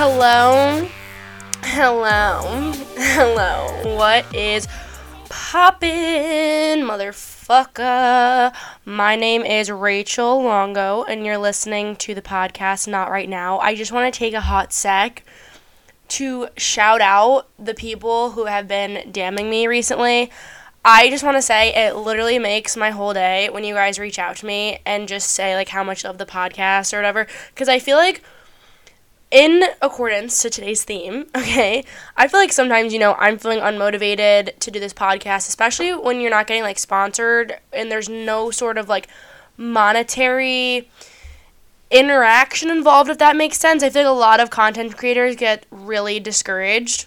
Hello. Hello. Hello. What is poppin', motherfucker? My name is Rachel Longo, and you're listening to the podcast Not Right Now. I just want to take a hot sec to shout out the people who have been damning me recently. I just want to say it literally makes my whole day when you guys reach out to me and just say like how much of the podcast or whatever because I feel like in accordance to today's theme, okay, I feel like sometimes, you know, I'm feeling unmotivated to do this podcast, especially when you're not getting like sponsored and there's no sort of like monetary interaction involved, if that makes sense. I feel like a lot of content creators get really discouraged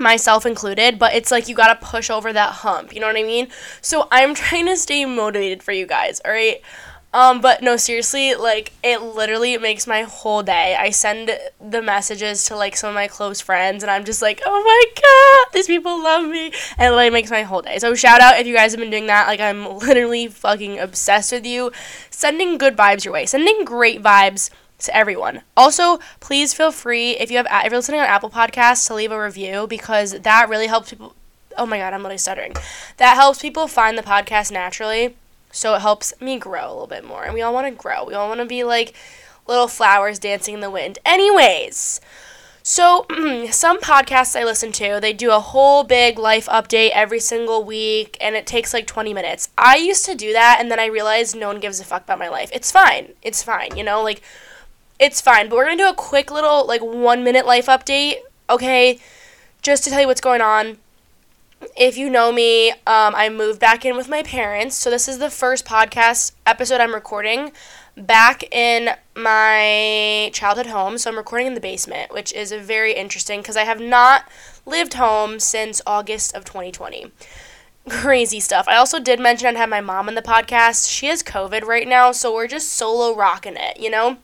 myself included, but it's like you gotta push over that hump, you know what I mean? So I'm trying to stay motivated for you guys, alright? Um, but no, seriously, like it literally makes my whole day. I send the messages to like some of my close friends, and I'm just like, oh my god, these people love me, and it like makes my whole day. So shout out if you guys have been doing that. Like I'm literally fucking obsessed with you, sending good vibes your way, sending great vibes to everyone. Also, please feel free if you have if you're listening on Apple Podcasts to leave a review because that really helps people. Oh my god, I'm literally stuttering. That helps people find the podcast naturally, so it helps me grow a little bit more. And we all want to grow. We all want to be like little flowers dancing in the wind. Anyways. So, some podcasts I listen to, they do a whole big life update every single week and it takes like 20 minutes. I used to do that and then I realized no one gives a fuck about my life. It's fine. It's fine, you know? Like, it's fine. But we're going to do a quick little, like, one minute life update, okay? Just to tell you what's going on. If you know me, um, I moved back in with my parents. So this is the first podcast episode I'm recording back in my childhood home. So I'm recording in the basement, which is very interesting because I have not lived home since August of 2020 crazy stuff. I also did mention I'd have my mom in the podcast. She has COVID right now, so we're just solo rocking it, you know?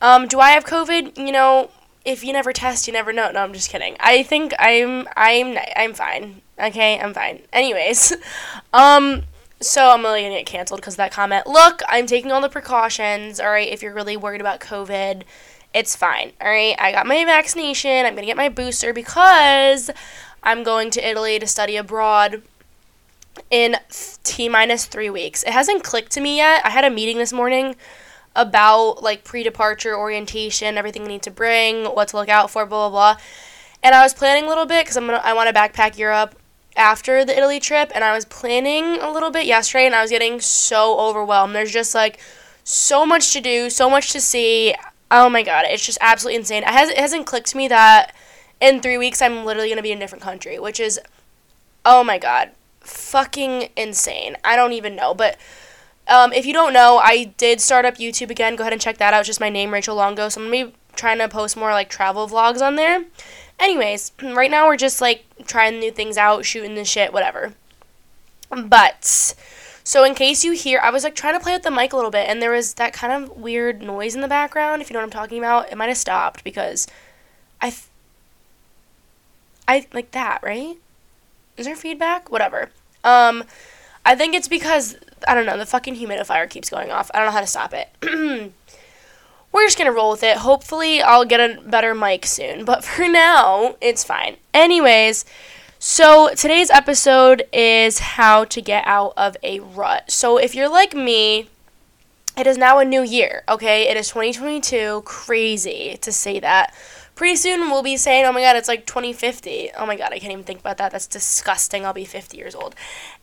Um, do I have COVID? You know, if you never test, you never know. No, I'm just kidding. I think I'm I'm I'm fine. Okay, I'm fine. Anyways, um, so I'm really gonna get canceled because of that comment. Look, I'm taking all the precautions. All right, if you're really worried about COVID, it's fine. All right, I got my vaccination. I'm gonna get my booster because I'm going to Italy to study abroad in t minus three weeks. It hasn't clicked to me yet. I had a meeting this morning about like pre-departure orientation, everything I need to bring, what to look out for, blah blah blah. And I was planning a little bit because I'm gonna I want to backpack Europe after the Italy trip, and I was planning a little bit yesterday, and I was getting so overwhelmed. There's just like so much to do, so much to see. Oh my god, it's just absolutely insane. It, has, it hasn't clicked to me that in three weeks I'm literally gonna be in a different country, which is oh my god, fucking insane. I don't even know, but um, if you don't know, I did start up YouTube again. Go ahead and check that out. It's just my name, Rachel Longo. So I'm gonna be trying to post more like travel vlogs on there. Anyways, right now we're just like trying new things out, shooting the shit, whatever. But so in case you hear, I was like trying to play with the mic a little bit, and there was that kind of weird noise in the background. If you know what I'm talking about, it might have stopped because I, th- I like that, right? Is there feedback? Whatever. Um, I think it's because I don't know, the fucking humidifier keeps going off. I don't know how to stop it. We're just gonna roll with it. Hopefully, I'll get a better mic soon. But for now, it's fine. Anyways, so today's episode is how to get out of a rut. So if you're like me, it is now a new year, okay? It is 2022. Crazy to say that. Pretty soon we'll be saying, oh my god, it's like 2050. Oh my god, I can't even think about that. That's disgusting. I'll be 50 years old.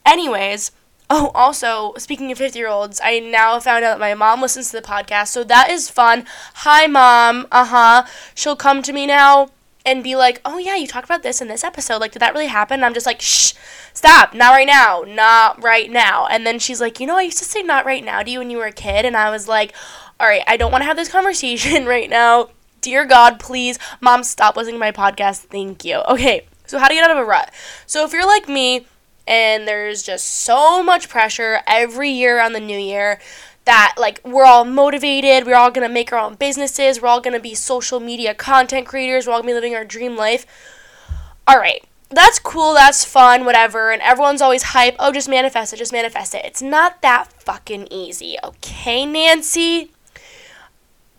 Anyways, Oh, also, speaking of 50 year olds, I now found out that my mom listens to the podcast, so that is fun. Hi, mom. Uh huh. She'll come to me now and be like, oh, yeah, you talked about this in this episode. Like, did that really happen? And I'm just like, shh, stop. Not right now. Not right now. And then she's like, you know, I used to say not right now to you when you were a kid. And I was like, all right, I don't want to have this conversation right now. Dear God, please, mom, stop listening to my podcast. Thank you. Okay, so how to get out of a rut. So if you're like me, and there's just so much pressure every year on the new year that like we're all motivated we're all gonna make our own businesses we're all gonna be social media content creators we're all gonna be living our dream life. All right that's cool that's fun whatever and everyone's always hype oh just manifest it just manifest it. It's not that fucking easy okay nancy?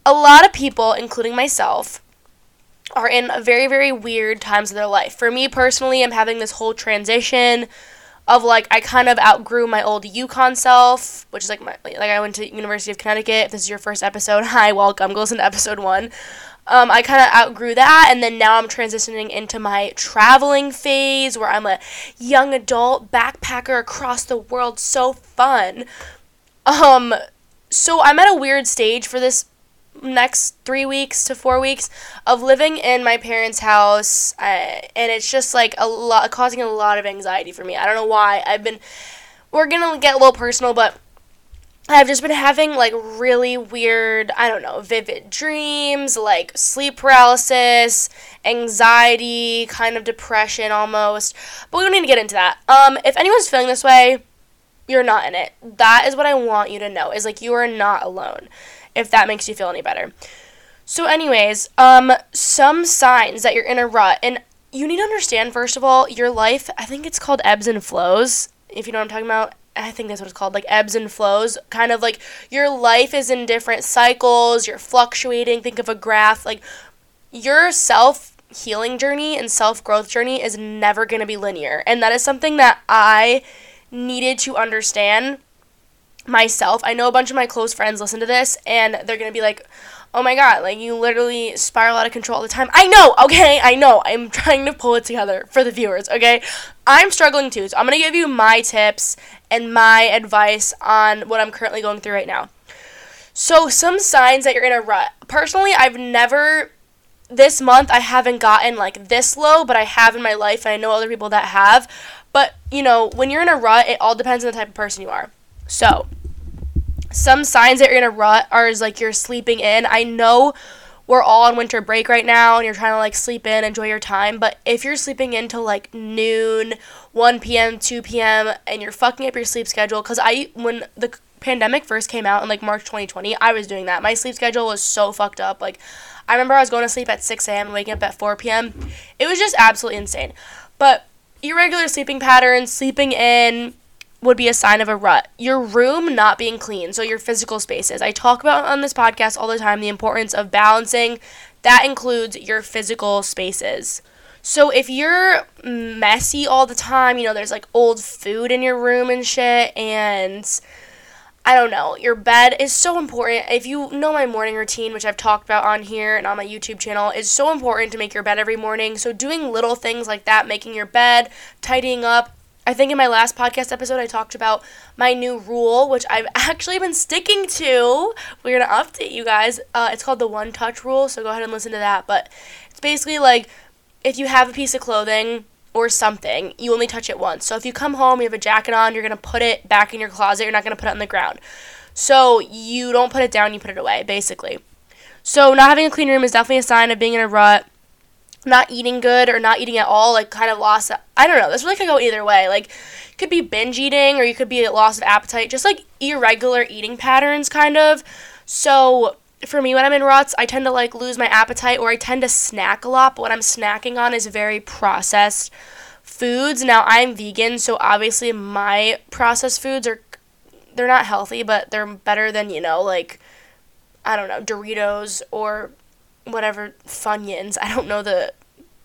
A lot of people including myself are in very, very weird times of their life. For me personally, I'm having this whole transition of like I kind of outgrew my old UConn self, which is like my like I went to University of Connecticut. If this is your first episode, hi, welcome. Go listen to episode one. Um, I kind of outgrew that, and then now I'm transitioning into my traveling phase where I'm a young adult backpacker across the world. So fun. Um, so I'm at a weird stage for this next three weeks to four weeks of living in my parents' house, and it's just like a lot, causing a lot of anxiety for me. I don't know why. I've been, we're gonna get a little personal, but I've just been having like really weird, I don't know, vivid dreams, like sleep paralysis, anxiety, kind of depression almost. But we don't need to get into that. Um, if anyone's feeling this way, you're not in it. That is what I want you to know. Is like you are not alone if that makes you feel any better. So, anyways, um, some signs that you're in a rut, and you need to understand first of all, your life. I think it's called ebbs and flows. If you know what I'm talking about, I think that's what it's called, like ebbs and flows. Kind of like your life is in different cycles. You're fluctuating. Think of a graph. Like your self healing journey and self growth journey is never going to be linear, and that is something that I needed to understand myself. I know a bunch of my close friends listen to this and they're going to be like, "Oh my god, like you literally spiral out of control all the time." I know, okay? I know. I'm trying to pull it together for the viewers, okay? I'm struggling too. So I'm going to give you my tips and my advice on what I'm currently going through right now. So, some signs that you're in a rut. Personally, I've never this month I haven't gotten like this low, but I have in my life and I know other people that have. But, you know, when you're in a rut, it all depends on the type of person you are. So, some signs that you're in a rut are is like you're sleeping in. I know we're all on winter break right now and you're trying to like sleep in, enjoy your time, but if you're sleeping in till like noon, 1 p.m., 2 p.m., and you're fucking up your sleep schedule, because I, when the pandemic first came out in like March 2020, I was doing that. My sleep schedule was so fucked up. Like, I remember I was going to sleep at 6 a.m. and waking up at 4 p.m. It was just absolutely insane. But irregular sleeping patterns, sleeping in, would be a sign of a rut. Your room not being clean, so your physical spaces. I talk about on this podcast all the time the importance of balancing. That includes your physical spaces. So if you're messy all the time, you know, there's like old food in your room and shit, and I don't know, your bed is so important. If you know my morning routine, which I've talked about on here and on my YouTube channel, is so important to make your bed every morning. So doing little things like that, making your bed, tidying up, I think in my last podcast episode, I talked about my new rule, which I've actually been sticking to. We're going to update you guys. Uh, it's called the one touch rule, so go ahead and listen to that. But it's basically like if you have a piece of clothing or something, you only touch it once. So if you come home, you have a jacket on, you're going to put it back in your closet, you're not going to put it on the ground. So you don't put it down, you put it away, basically. So not having a clean room is definitely a sign of being in a rut not eating good or not eating at all, like kind of lost. I don't know. This really could go either way. Like, could be binge eating or you could be loss of appetite, just like irregular eating patterns, kind of. So for me, when I'm in ruts, I tend to like lose my appetite or I tend to snack a lot. But what I'm snacking on is very processed foods. Now I'm vegan, so obviously my processed foods are they're not healthy, but they're better than you know like I don't know Doritos or whatever Funyuns. I don't know the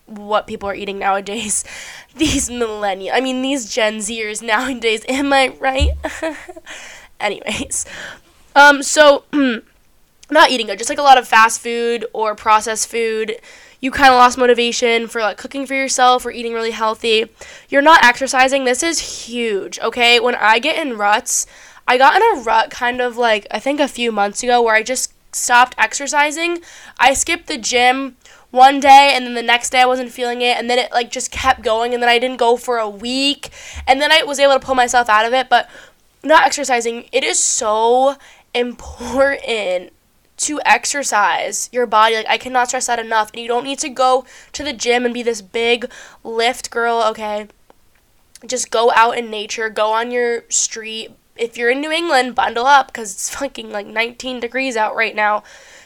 what people are eating nowadays. These millennial, I mean these Gen Zers nowadays. Am I right? Anyways, um, so not eating good, just like a lot of fast food or processed food. You kind of lost motivation for like cooking for yourself or eating really healthy. You're not exercising. This is huge. Okay, when I get in ruts, I got in a rut kind of like I think a few months ago where I just stopped exercising. I skipped the gym one day and then the next day I wasn't feeling it and then it like just kept going and then I didn't go for a week and then I was able to pull myself out of it but not exercising it is so important to exercise your body like I cannot stress that enough and you don't need to go to the gym and be this big lift girl okay just go out in nature go on your street if you're in New England, bundle up because it's fucking like 19 degrees out right now.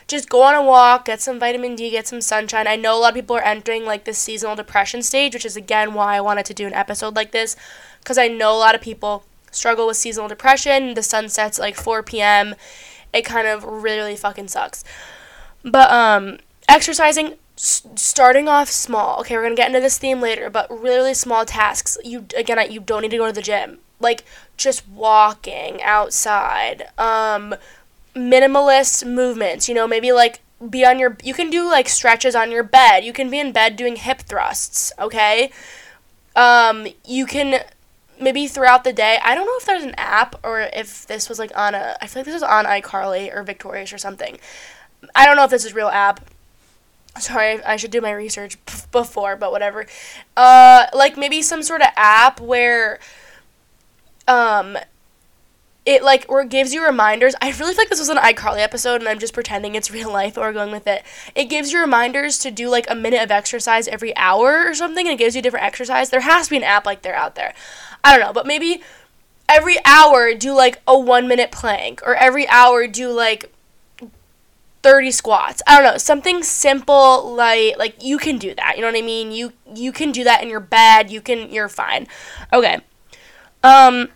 Just go on a walk, get some vitamin D, get some sunshine. I know a lot of people are entering like this seasonal depression stage, which is again why I wanted to do an episode like this because I know a lot of people struggle with seasonal depression. The sun sets like 4 p.m. It kind of really, really fucking sucks. But um exercising s- starting off small. Okay, we're gonna get into this theme later, but really, really small tasks. You again, you don't need to go to the gym. Like just walking outside. Um, minimalist movements. You know, maybe like be on your. You can do like stretches on your bed. You can be in bed doing hip thrusts. Okay. Um, you can maybe throughout the day. I don't know if there's an app or if this was like on a. I feel like this was on iCarly or Victorious or something. I don't know if this is real app. Sorry, I should do my research before, but whatever. Uh, like maybe some sort of app where, um, it like or gives you reminders. I really feel like this was an iCarly episode, and I'm just pretending it's real life or going with it. It gives you reminders to do like a minute of exercise every hour or something, and it gives you different exercise. There has to be an app like there out there. I don't know, but maybe every hour do like a one minute plank, or every hour do like 30 squats. I don't know, something simple like like you can do that. You know what I mean? You you can do that in your bed. You can you're fine. Okay. Um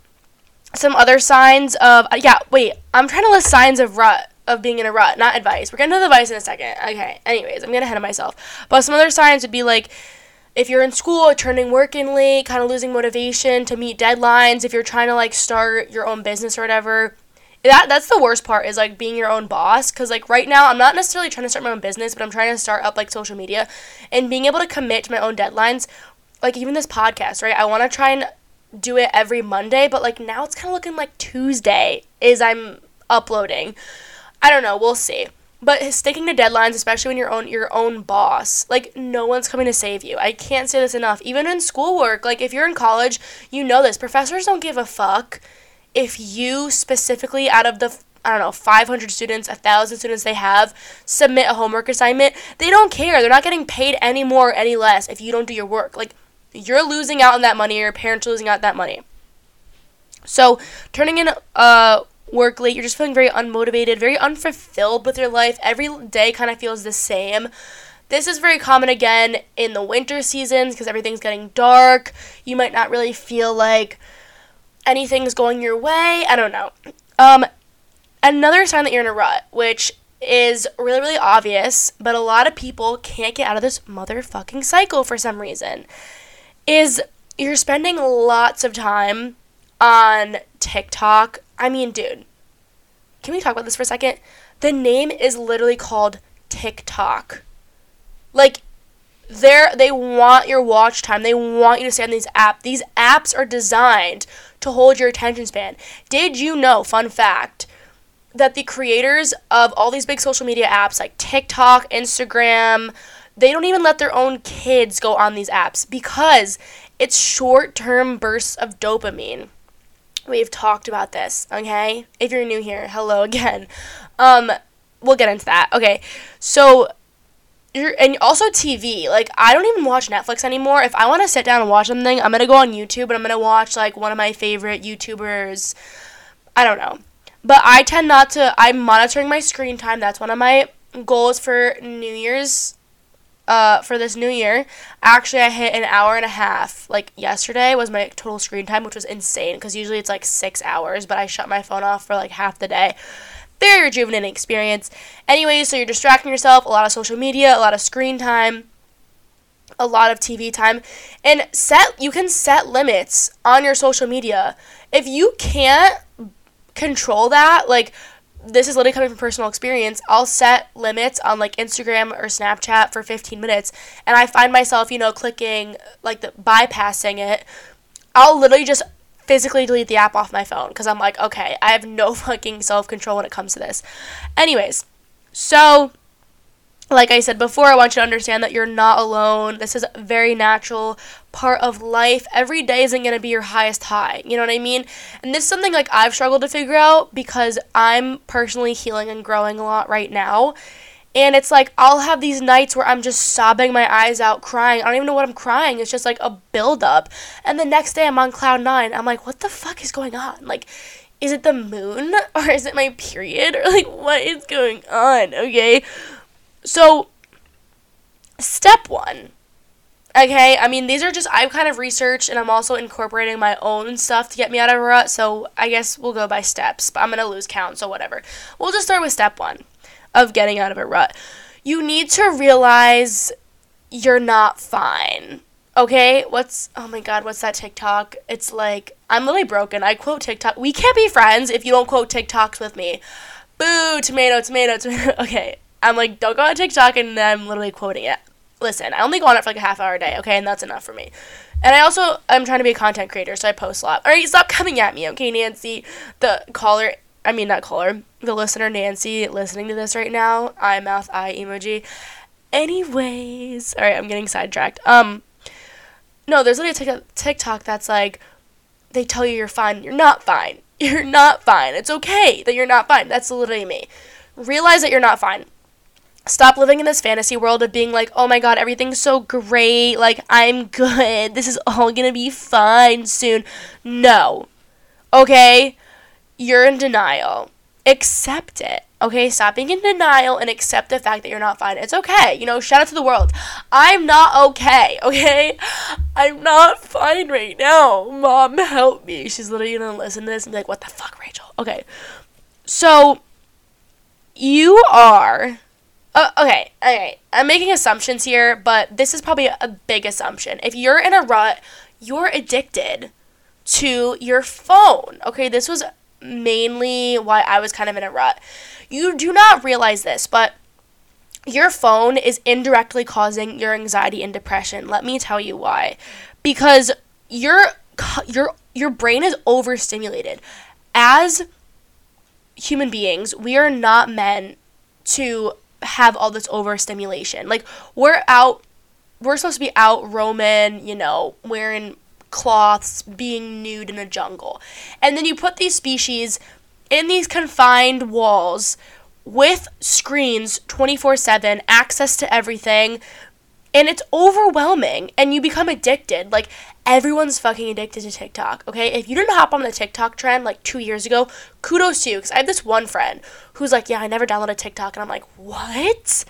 some other signs of uh, yeah, wait. I'm trying to list signs of rut of being in a rut, not advice. We're getting to the advice in a second. Okay. Anyways, I'm getting ahead of myself. But some other signs would be like if you're in school, turning work in late, kind of losing motivation to meet deadlines, if you're trying to like start your own business or whatever, that that's the worst part is like being your own boss because like right now i'm not necessarily trying to start my own business but i'm trying to start up like social media and being able to commit to my own deadlines like even this podcast right i want to try and do it every monday but like now it's kind of looking like tuesday is i'm uploading. I don't know we'll see. But sticking to deadlines especially when you're own your own boss like no one's coming to save you. I can't say this enough. Even in schoolwork like if you're in college you know this professors don't give a fuck if you specifically out of the I don't know 500 students, 1000 students they have submit a homework assignment, they don't care. They're not getting paid any more or any less if you don't do your work. Like you're losing out on that money or your parents are losing out that money. So, turning in uh work late, you're just feeling very unmotivated, very unfulfilled with your life. Every day kind of feels the same. This is very common again in the winter seasons because everything's getting dark. You might not really feel like anything's going your way. I don't know. Um, another sign that you're in a rut, which is really, really obvious, but a lot of people can't get out of this motherfucking cycle for some reason, is you're spending lots of time on TikTok. I mean, dude, can we talk about this for a second? The name is literally called TikTok. Like, they're, they want your watch time. They want you to stay on these apps. These apps are designed to hold your attention span. Did you know, fun fact, that the creators of all these big social media apps like TikTok, Instagram, they don't even let their own kids go on these apps because it's short term bursts of dopamine. We've talked about this, okay? If you're new here, hello again. Um, we'll get into that. Okay, so you're, and also TV. Like I don't even watch Netflix anymore. If I want to sit down and watch something, I'm gonna go on YouTube and I'm gonna watch like one of my favorite YouTubers. I don't know, but I tend not to. I'm monitoring my screen time. That's one of my goals for New Year's. Uh, for this new year, actually, I hit an hour and a half. Like yesterday was my total screen time, which was insane because usually it's like six hours, but I shut my phone off for like half the day very rejuvenating experience. Anyway, so you're distracting yourself, a lot of social media, a lot of screen time, a lot of TV time, and set you can set limits on your social media. If you can't control that, like this is literally coming from personal experience. I'll set limits on like Instagram or Snapchat for 15 minutes, and I find myself, you know, clicking like the bypassing it. I'll literally just physically delete the app off my phone because I'm like, okay, I have no fucking self control when it comes to this. Anyways, so like I said before, I want you to understand that you're not alone. This is a very natural part of life. Every day isn't going to be your highest high. You know what I mean? And this is something like I've struggled to figure out because I'm personally healing and growing a lot right now. And it's like I'll have these nights where I'm just sobbing my eyes out, crying. I don't even know what I'm crying. It's just like a buildup. And the next day I'm on cloud nine. I'm like, what the fuck is going on? Like, is it the moon? Or is it my period? Or like, what is going on? Okay. So, step one. Okay, I mean, these are just, I've kind of researched and I'm also incorporating my own stuff to get me out of a rut, so I guess we'll go by steps, but I'm gonna lose count, so whatever. We'll just start with step one of getting out of a rut. you need to realize you're not fine. Okay? What's oh my god, what's that TikTok? It's like I'm literally broken. I quote TikTok. We can't be friends if you don't quote TikToks with me. Boo, tomato, tomato, tomato. Okay. I'm like, don't go on TikTok and then I'm literally quoting it. Listen, I only go on it for like a half hour a day, okay, and that's enough for me. And I also I'm trying to be a content creator, so I post a lot. Alright, stop coming at me, okay, Nancy. The caller I mean not caller, the listener Nancy listening to this right now, eye mouth I emoji. Anyways, alright, I'm getting sidetracked. Um no, there's literally a TikTok that's like, they tell you you're fine. You're not fine. You're not fine. It's okay that you're not fine. That's literally me. Realize that you're not fine. Stop living in this fantasy world of being like, oh my god, everything's so great. Like, I'm good. This is all gonna be fine soon. No. Okay? You're in denial. Accept it. Okay, stop being in denial and accept the fact that you're not fine. It's okay. You know, shout out to the world. I'm not okay, okay? I'm not fine right now. Mom, help me. She's literally gonna listen to this and be like, what the fuck, Rachel? Okay. So, you are. Uh, okay, okay. I'm making assumptions here, but this is probably a big assumption. If you're in a rut, you're addicted to your phone. Okay, this was mainly why I was kind of in a rut. You do not realize this, but your phone is indirectly causing your anxiety and depression. Let me tell you why. Because your your your brain is overstimulated. As human beings, we are not meant to have all this overstimulation. Like we're out we're supposed to be out roaming, you know, wearing cloths, being nude in a jungle. And then you put these species in these confined walls with screens 24 7, access to everything, and it's overwhelming and you become addicted. Like, everyone's fucking addicted to TikTok, okay? If you didn't hop on the TikTok trend like two years ago, kudos to you. Because I have this one friend who's like, yeah, I never downloaded TikTok. And I'm like, what?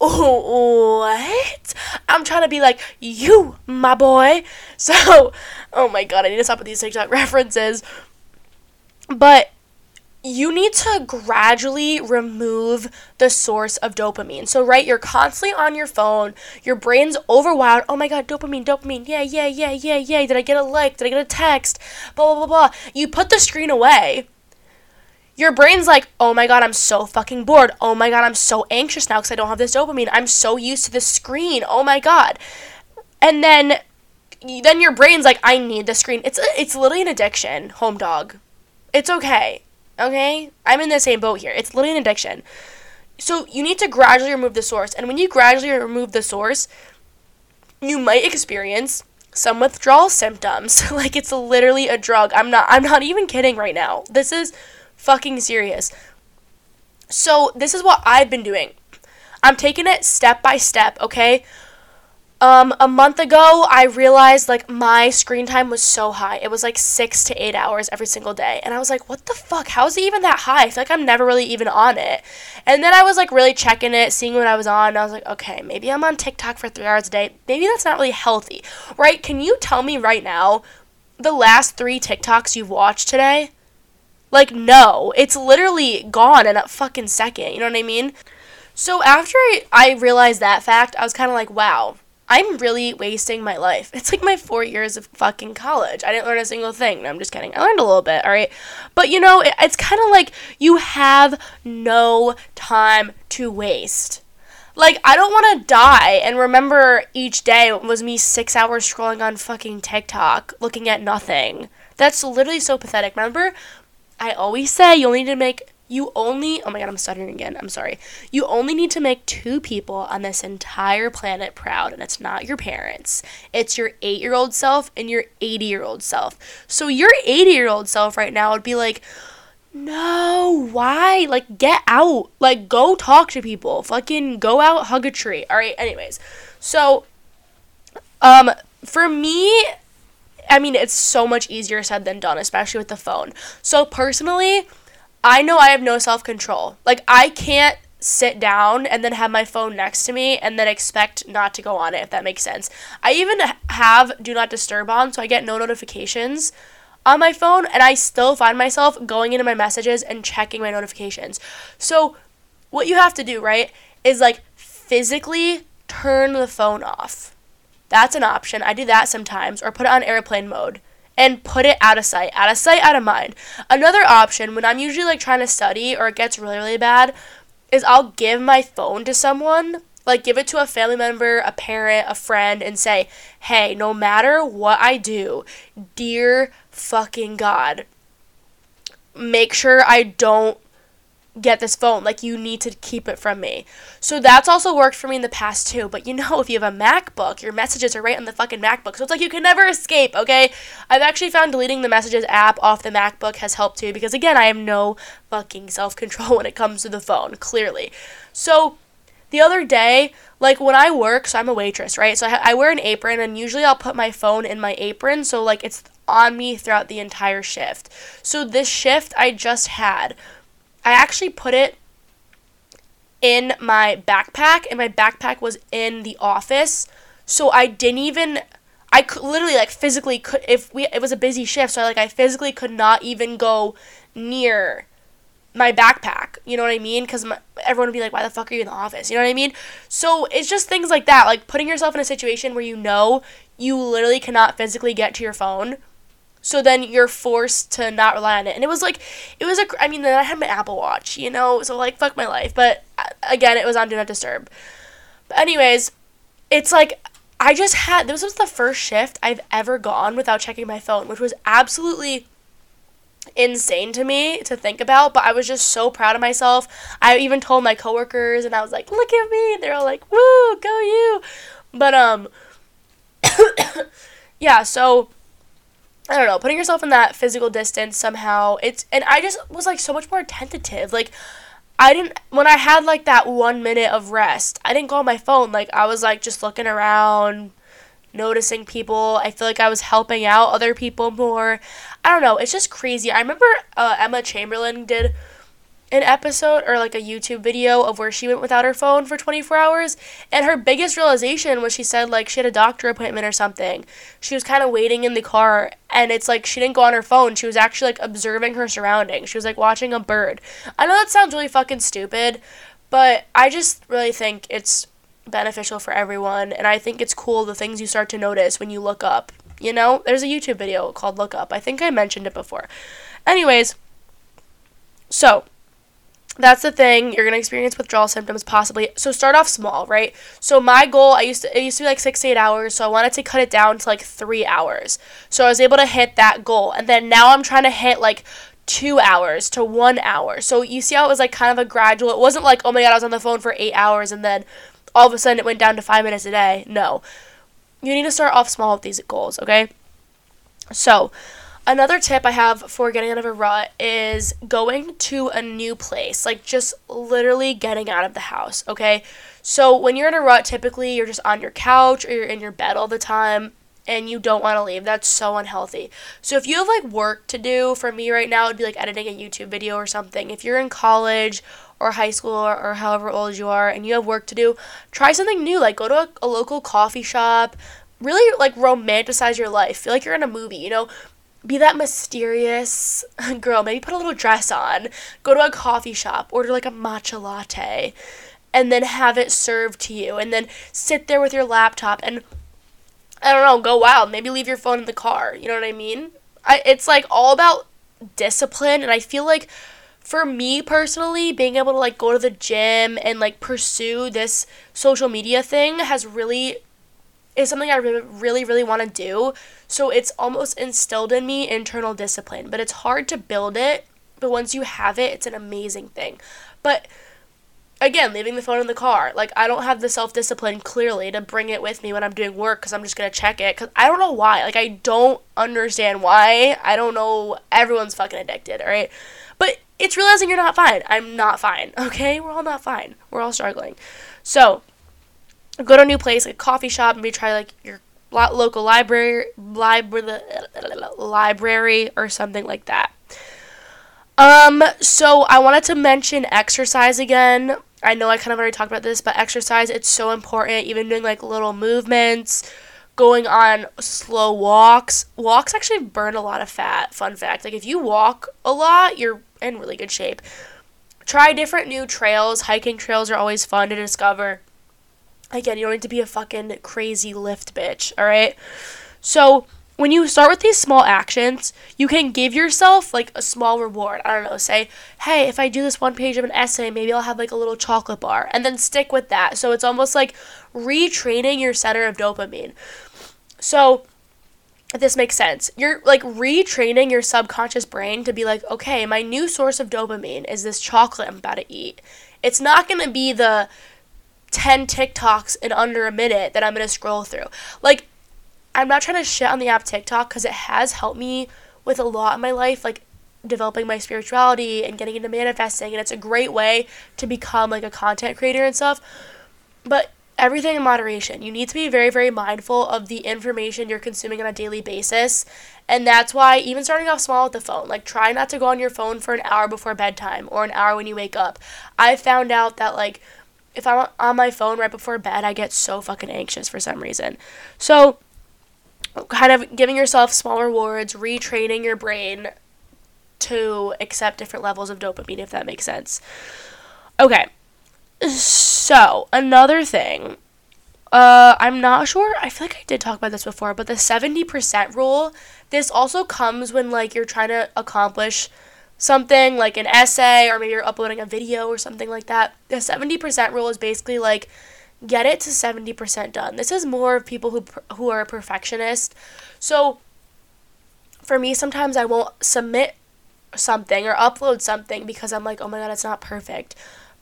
Oh, what? I'm trying to be like, you, my boy. So, oh my god, I need to stop with these TikTok references. But you need to gradually remove the source of dopamine. So, right, you're constantly on your phone, your brain's overwhelmed. Oh my god, dopamine, dopamine. Yeah, yeah, yeah, yeah, yeah. Did I get a like? Did I get a text? Blah, blah, blah, blah. You put the screen away. Your brain's like, oh my god, I'm so fucking bored. Oh my god, I'm so anxious now because I don't have this dopamine. I'm so used to the screen. Oh my god. And then then your brain's like, I need the screen. It's it's literally an addiction, home dog. It's okay. Okay? I'm in the same boat here. It's literally an addiction. So you need to gradually remove the source. And when you gradually remove the source, you might experience some withdrawal symptoms. like it's literally a drug. I'm not I'm not even kidding right now. This is fucking serious. So this is what I've been doing. I'm taking it step by step, okay? Um, a month ago, I realized like my screen time was so high. It was like six to eight hours every single day. And I was like, what the fuck? How is it even that high? I feel like I'm never really even on it. And then I was like really checking it, seeing what I was on. And I was like, okay, maybe I'm on TikTok for three hours a day. Maybe that's not really healthy, right? Can you tell me right now the last three TikToks you've watched today? Like, no. It's literally gone in a fucking second. You know what I mean? So after I, I realized that fact, I was kind of like, wow I'm really wasting my life. It's like my four years of fucking college. I didn't learn a single thing. No, I'm just kidding. I learned a little bit, all right? But you know, it, it's kind of like you have no time to waste. Like, I don't want to die and remember each day was me six hours scrolling on fucking TikTok looking at nothing. That's literally so pathetic. Remember, I always say you only need to make you only, oh my god, I'm stuttering again. I'm sorry. You only need to make two people on this entire planet proud, and it's not your parents. It's your eight year old self and your 80 year old self. So, your 80 year old self right now would be like, no, why? Like, get out. Like, go talk to people. Fucking go out, hug a tree. All right, anyways. So, um, for me, I mean, it's so much easier said than done, especially with the phone. So, personally, I know I have no self control. Like, I can't sit down and then have my phone next to me and then expect not to go on it, if that makes sense. I even have Do Not Disturb on, so I get no notifications on my phone, and I still find myself going into my messages and checking my notifications. So, what you have to do, right, is like physically turn the phone off. That's an option. I do that sometimes, or put it on airplane mode and put it out of sight, out of sight, out of mind. Another option when I'm usually like trying to study or it gets really, really bad is I'll give my phone to someone, like give it to a family member, a parent, a friend, and say, hey, no matter what I do, dear fucking God, make sure I don't get this phone. Like, you need to keep it from me. So that's also worked for me in the past too. But you know, if you have a MacBook, your messages are right on the fucking MacBook. So it's like you can never escape, okay? I've actually found deleting the messages app off the MacBook has helped too because, again, I have no fucking self control when it comes to the phone, clearly. So the other day, like when I work, so I'm a waitress, right? So I, I wear an apron, and usually I'll put my phone in my apron, so like it's on me throughout the entire shift. So this shift I just had I actually put it in my backpack, and my backpack was in the office. So I didn't even. I could literally like physically could if we it was a busy shift, so I, like I physically could not even go near my backpack. You know what I mean? Because everyone would be like, "Why the fuck are you in the office?" You know what I mean? So it's just things like that, like putting yourself in a situation where you know you literally cannot physically get to your phone so then you're forced to not rely on it. And it was like, it was a, I mean, then I had my Apple Watch, you know, so like, fuck my life. But uh, again, it was on Do Not Disturb. But, anyways, it's like, I just had, this was the first shift I've ever gone without checking my phone, which was absolutely insane to me to think about, but I was just so proud of myself. I even told my coworkers and I was like, "Look at me." They're all like, "Woo, go you." But um yeah, so I don't know, putting yourself in that physical distance somehow. It's and I just was like so much more attentive. Like I didn't when I had like that 1 minute of rest. I didn't go on my phone. Like I was like just looking around, noticing people. I feel like I was helping out other people more. I don't know, it's just crazy. I remember uh, Emma Chamberlain did an episode or like a YouTube video of where she went without her phone for 24 hours. And her biggest realization was she said like she had a doctor appointment or something. She was kind of waiting in the car and it's like she didn't go on her phone. She was actually like observing her surroundings. She was like watching a bird. I know that sounds really fucking stupid, but I just really think it's beneficial for everyone and I think it's cool the things you start to notice when you look up. You know, there's a YouTube video called Look Up. I think I mentioned it before. Anyways, so that's the thing you're gonna experience withdrawal symptoms possibly so start off small right? So my goal i used to it used to be like six to eight hours so i wanted to cut it down to like three hours. So i was able to hit that goal and then now i'm trying to hit like two hours to one hour. So you see how it was like kind of a gradual it wasn't like oh my god i was on the phone for eight hours and then all of a sudden it went down to five minutes a day. No. You need to start off small with these goals okay? So Another tip I have for getting out of a rut is going to a new place, like just literally getting out of the house, okay? So, when you're in a rut, typically you're just on your couch or you're in your bed all the time and you don't want to leave. That's so unhealthy. So, if you have like work to do, for me right now, it'd be like editing a YouTube video or something. If you're in college or high school or, or however old you are and you have work to do, try something new. Like, go to a, a local coffee shop, really like romanticize your life. Feel like you're in a movie, you know? Be that mysterious girl. Maybe put a little dress on, go to a coffee shop, order like a matcha latte, and then have it served to you. And then sit there with your laptop and I don't know, go wild. Maybe leave your phone in the car. You know what I mean? I, it's like all about discipline. And I feel like for me personally, being able to like go to the gym and like pursue this social media thing has really is something I really, really, want to do. So it's almost instilled in me internal discipline, but it's hard to build it. But once you have it, it's an amazing thing. But again, leaving the phone in the car. Like, I don't have the self discipline clearly to bring it with me when I'm doing work because I'm just going to check it. Because I don't know why. Like, I don't understand why. I don't know. Everyone's fucking addicted, alright? But it's realizing you're not fine. I'm not fine, okay? We're all not fine. We're all struggling. So, go to a new place, like a coffee shop, maybe try like your local library, library, library or something like that. Um, so I wanted to mention exercise again. I know I kind of already talked about this, but exercise it's so important. Even doing like little movements, going on slow walks. Walks actually burn a lot of fat. Fun fact: like if you walk a lot, you're in really good shape try different new trails. Hiking trails are always fun to discover. Again, you don't need to be a fucking crazy lift bitch, all right? So, when you start with these small actions, you can give yourself like a small reward. I don't know, say, hey, if I do this one page of an essay, maybe I'll have like a little chocolate bar, and then stick with that. So it's almost like retraining your center of dopamine. So, if this makes sense, you're like retraining your subconscious brain to be like, okay, my new source of dopamine is this chocolate I'm about to eat. It's not gonna be the 10 TikToks in under a minute that I'm gonna scroll through. Like, I'm not trying to shit on the app TikTok because it has helped me with a lot in my life, like developing my spirituality and getting into manifesting, and it's a great way to become like a content creator and stuff. But everything in moderation. You need to be very, very mindful of the information you're consuming on a daily basis. And that's why, even starting off small with the phone, like try not to go on your phone for an hour before bedtime or an hour when you wake up. I found out that, like, if I'm on my phone right before bed, I get so fucking anxious for some reason. So, kind of giving yourself small rewards, retraining your brain to accept different levels of dopamine, if that makes sense. Okay, so another thing, uh, I'm not sure. I feel like I did talk about this before, but the 70% rule, this also comes when like you're trying to accomplish something like an essay or maybe you're uploading a video or something like that. The 70% rule is basically like get it to 70% done. This is more of people who who are perfectionist. So for me sometimes I won't submit something or upload something because I'm like, "Oh my god, it's not perfect."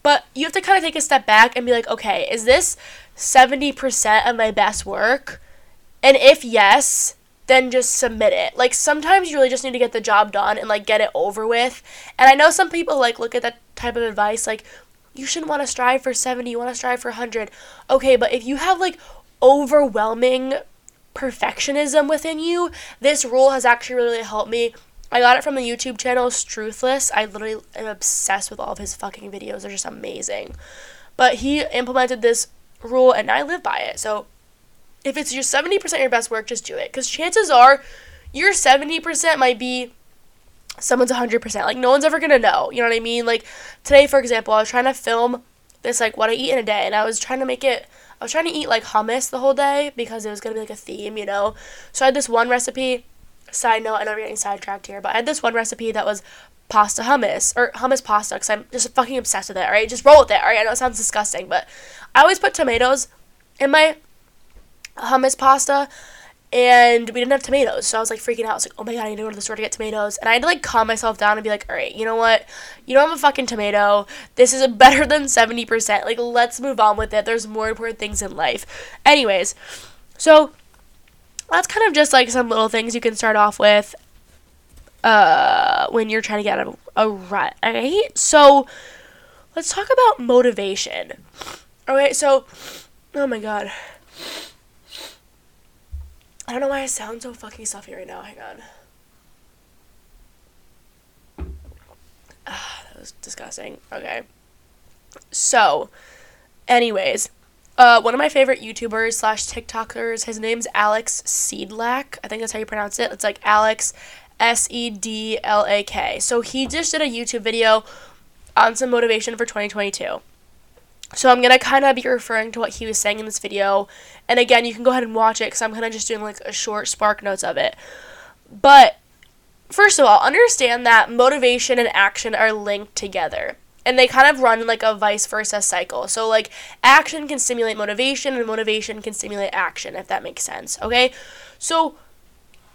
But you have to kind of take a step back and be like, "Okay, is this 70% of my best work?" And if yes, then just submit it. Like sometimes you really just need to get the job done and like get it over with. And I know some people like look at that type of advice like you shouldn't want to strive for 70, you want to strive for 100. Okay, but if you have like overwhelming perfectionism within you, this rule has actually really helped me. I got it from the YouTube channel Struthless. I literally am obsessed with all of his fucking videos. They're just amazing. But he implemented this rule and I live by it. So if it's your 70% of your best work, just do it. Because chances are your 70% might be someone's 100%. Like, no one's ever going to know. You know what I mean? Like, today, for example, I was trying to film this, like, what I eat in a day, and I was trying to make it. I was trying to eat like hummus the whole day because it was gonna be like a theme, you know. So I had this one recipe. Side note, I know we're getting sidetracked here, but I had this one recipe that was pasta hummus or hummus pasta because I'm just fucking obsessed with it. All right, just roll with it. All right, I know it sounds disgusting, but I always put tomatoes in my hummus pasta and we didn't have tomatoes. So I was like freaking out. I was like, oh my god, I need to go to the store to get tomatoes. And I had to like calm myself down and be like, all right, you know what? You don't have a fucking tomato. This is better than 70%. Like, let's move on with it. There's more important things in life. Anyways, so that's kind of just like some little things you can start off with uh, when you're trying to get a, a rut. Right? So let's talk about motivation. All right. so, oh my god. I don't know why I sound so fucking stuffy right now. Hang on. Ah, that was disgusting. Okay. So, anyways, uh, one of my favorite YouTubers slash TikTokers, his name's Alex Sedlak. I think that's how you pronounce it. It's like Alex S E D L A K. So he just did a YouTube video on some motivation for 2022. So I'm gonna kind of be referring to what he was saying in this video, and again, you can go ahead and watch it because I'm kind of just doing like a short spark notes of it. But first of all, understand that motivation and action are linked together. And they kind of run like a vice versa cycle. So, like, action can stimulate motivation, and motivation can stimulate action, if that makes sense. Okay? So,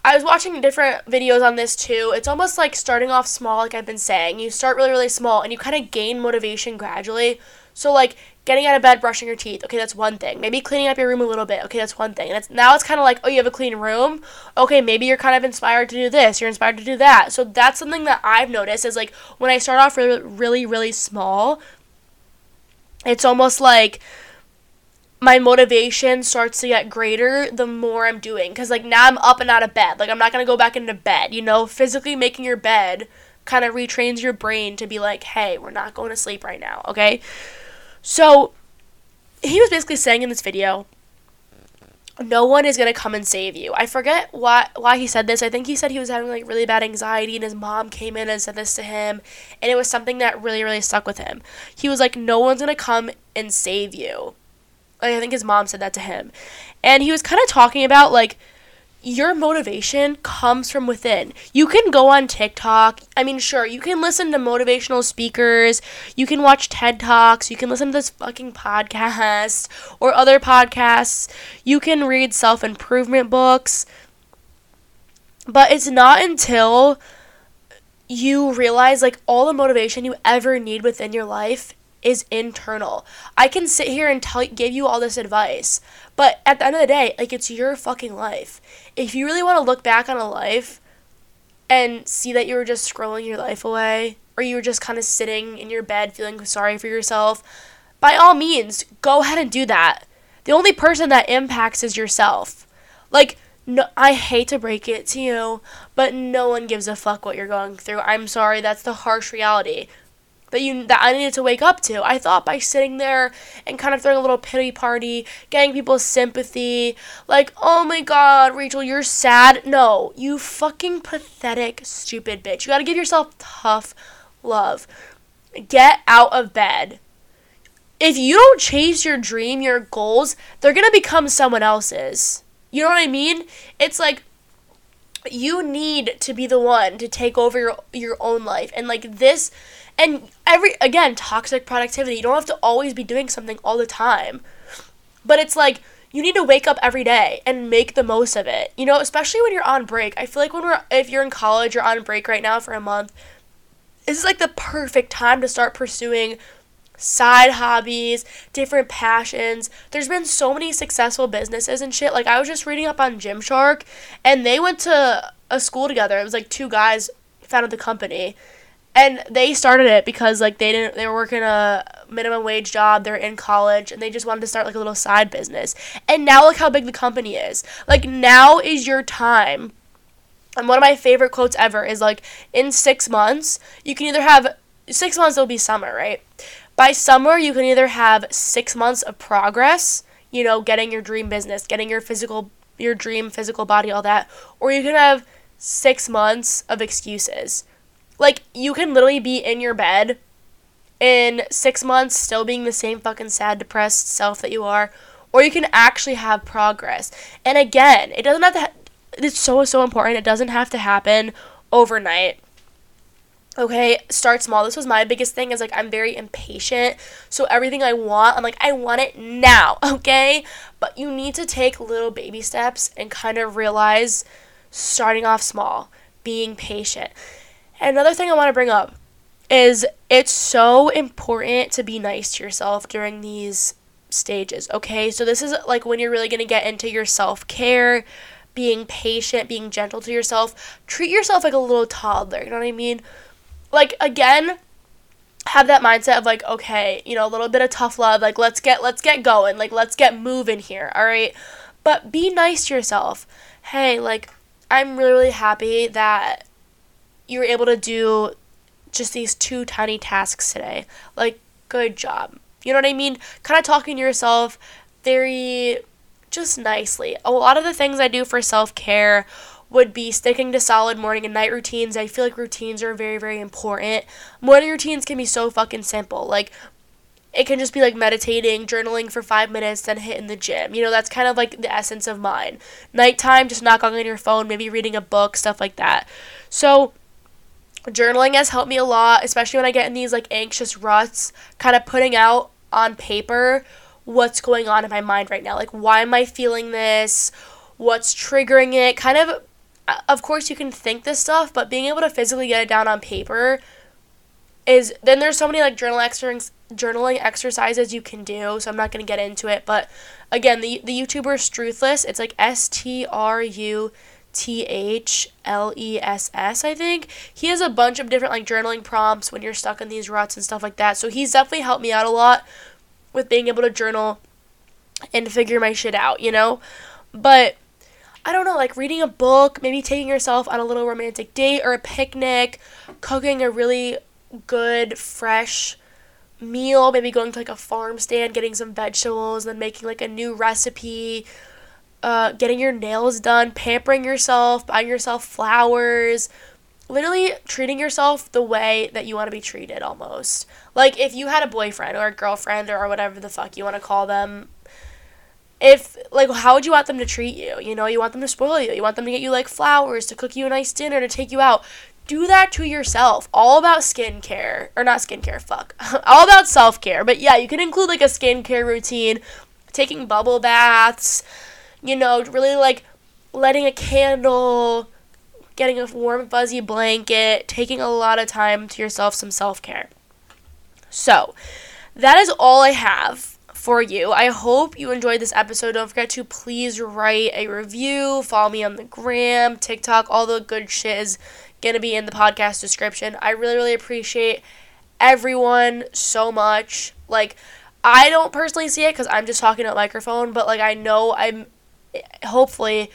I was watching different videos on this too. It's almost like starting off small, like I've been saying. You start really, really small, and you kind of gain motivation gradually. So like getting out of bed, brushing your teeth. Okay, that's one thing. Maybe cleaning up your room a little bit. Okay, that's one thing. And it's now it's kind of like, oh, you have a clean room. Okay, maybe you're kind of inspired to do this. You're inspired to do that. So that's something that I've noticed is like when I start off really, really, really small, it's almost like my motivation starts to get greater the more I'm doing. Because, like, now I'm up and out of bed. Like, I'm not going to go back into bed. You know, physically making your bed kind of retrains your brain to be like, hey, we're not going to sleep right now, okay? So he was basically saying in this video no one is gonna come and save you. I forget why why he said this. I think he said he was having like really bad anxiety and his mom came in and said this to him and it was something that really, really stuck with him. He was like, No one's gonna come and save you. Like I think his mom said that to him. And he was kinda talking about like your motivation comes from within. You can go on TikTok. I mean, sure, you can listen to motivational speakers. You can watch TED Talks. You can listen to this fucking podcast or other podcasts. You can read self improvement books. But it's not until you realize like all the motivation you ever need within your life is internal. I can sit here and tell give you all this advice, but at the end of the day, like it's your fucking life. If you really want to look back on a life and see that you were just scrolling your life away or you were just kind of sitting in your bed feeling sorry for yourself, by all means, go ahead and do that. The only person that impacts is yourself. Like no, I hate to break it to you, but no one gives a fuck what you're going through. I'm sorry, that's the harsh reality that you that I needed to wake up to. I thought by sitting there and kind of throwing a little pity party, getting people's sympathy, like, "Oh my god, Rachel, you're sad." No, you fucking pathetic stupid bitch. You got to give yourself tough love. Get out of bed. If you don't chase your dream, your goals, they're going to become someone else's. You know what I mean? It's like you need to be the one to take over your your own life. And like this and every again, toxic productivity. You don't have to always be doing something all the time. But it's like you need to wake up every day and make the most of it. You know, especially when you're on break. I feel like when we're if you're in college, you're on break right now for a month. This is like the perfect time to start pursuing side hobbies, different passions. There's been so many successful businesses and shit. Like I was just reading up on Gymshark and they went to a school together. It was like two guys founded the company and they started it because like they didn't they were working a minimum wage job they're in college and they just wanted to start like a little side business. And now look how big the company is. Like now is your time. And one of my favorite quotes ever is like in six months you can either have six months It'll be summer right? By summer you can either have six months of progress you know getting your dream business getting your physical your dream physical body all that or you can have six months of excuses like, you can literally be in your bed in six months still being the same fucking sad, depressed self that you are, or you can actually have progress. And again, it doesn't have to, ha- it's so, so important. It doesn't have to happen overnight. Okay, start small. This was my biggest thing is like I'm very impatient. So everything I want, I'm like I want it now, okay? But you need to take little baby steps and kind of realize starting off small, being patient. Another thing I want to bring up is it's so important to be nice to yourself during these stages, okay? So this is like when you're really going to get into your self-care, being patient, being gentle to yourself. Treat yourself like a little toddler, you know what I mean? Like again, have that mindset of like, okay, you know, a little bit of tough love, like let's get let's get going, like let's get moving here, all right? But be nice to yourself. Hey, like I'm really, really happy that you were able to do just these two tiny tasks today. Like, good job. You know what I mean? Kind of talking to yourself very just nicely. A lot of the things I do for self care would be sticking to solid morning and night routines. I feel like routines are very, very important. Morning routines can be so fucking simple. Like, it can just be like meditating, journaling for five minutes, then hitting the gym. You know, that's kind of like the essence of mine. Nighttime, just not going on your phone, maybe reading a book, stuff like that. So, journaling has helped me a lot, especially when I get in these like anxious ruts, kind of putting out on paper what's going on in my mind right now. Like, why am I feeling this? What's triggering it? Kind of, uh, of course, you can think this stuff, but being able to physically get it down on paper is then there's so many like journal journaling exercises you can do so i'm not going to get into it but again the the youtuber struthless it's like s-t-r-u T H L E S S, I think. He has a bunch of different like journaling prompts when you're stuck in these ruts and stuff like that. So he's definitely helped me out a lot with being able to journal and figure my shit out, you know? But I don't know, like reading a book, maybe taking yourself on a little romantic date or a picnic, cooking a really good, fresh meal, maybe going to like a farm stand, getting some vegetables, and then making like a new recipe uh, getting your nails done, pampering yourself, buying yourself flowers, literally treating yourself the way that you want to be treated almost. Like if you had a boyfriend or a girlfriend or whatever the fuck you want to call them, if like how would you want them to treat you? You know, you want them to spoil you. You want them to get you like flowers, to cook you a nice dinner, to take you out. Do that to yourself. All about skincare. Or not skincare, fuck. All about self care. But yeah, you can include like a skincare routine, taking bubble baths, you know, really like letting a candle, getting a warm, fuzzy blanket, taking a lot of time to yourself, some self care. So, that is all I have for you. I hope you enjoyed this episode. Don't forget to please write a review, follow me on the gram, TikTok, all the good shit is going to be in the podcast description. I really, really appreciate everyone so much. Like, I don't personally see it because I'm just talking to a microphone, but like, I know I'm hopefully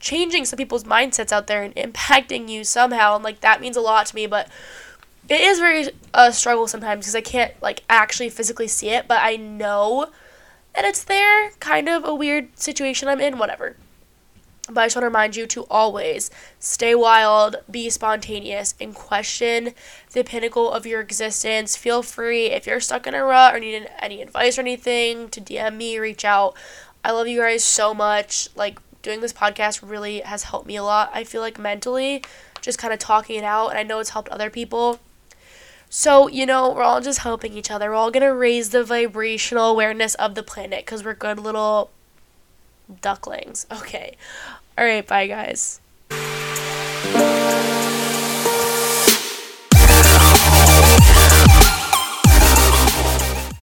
changing some people's mindsets out there and impacting you somehow and like that means a lot to me but it is very a uh, struggle sometimes because I can't like actually physically see it but I know that it's there kind of a weird situation I'm in whatever but I just want to remind you to always stay wild, be spontaneous, and question the pinnacle of your existence. Feel free if you're stuck in a rut or need any advice or anything to DM me, reach out. I love you guys so much. Like, doing this podcast really has helped me a lot. I feel like mentally, just kind of talking it out, and I know it's helped other people. So, you know, we're all just helping each other. We're all going to raise the vibrational awareness of the planet because we're good little ducklings. Okay. All right, bye, guys.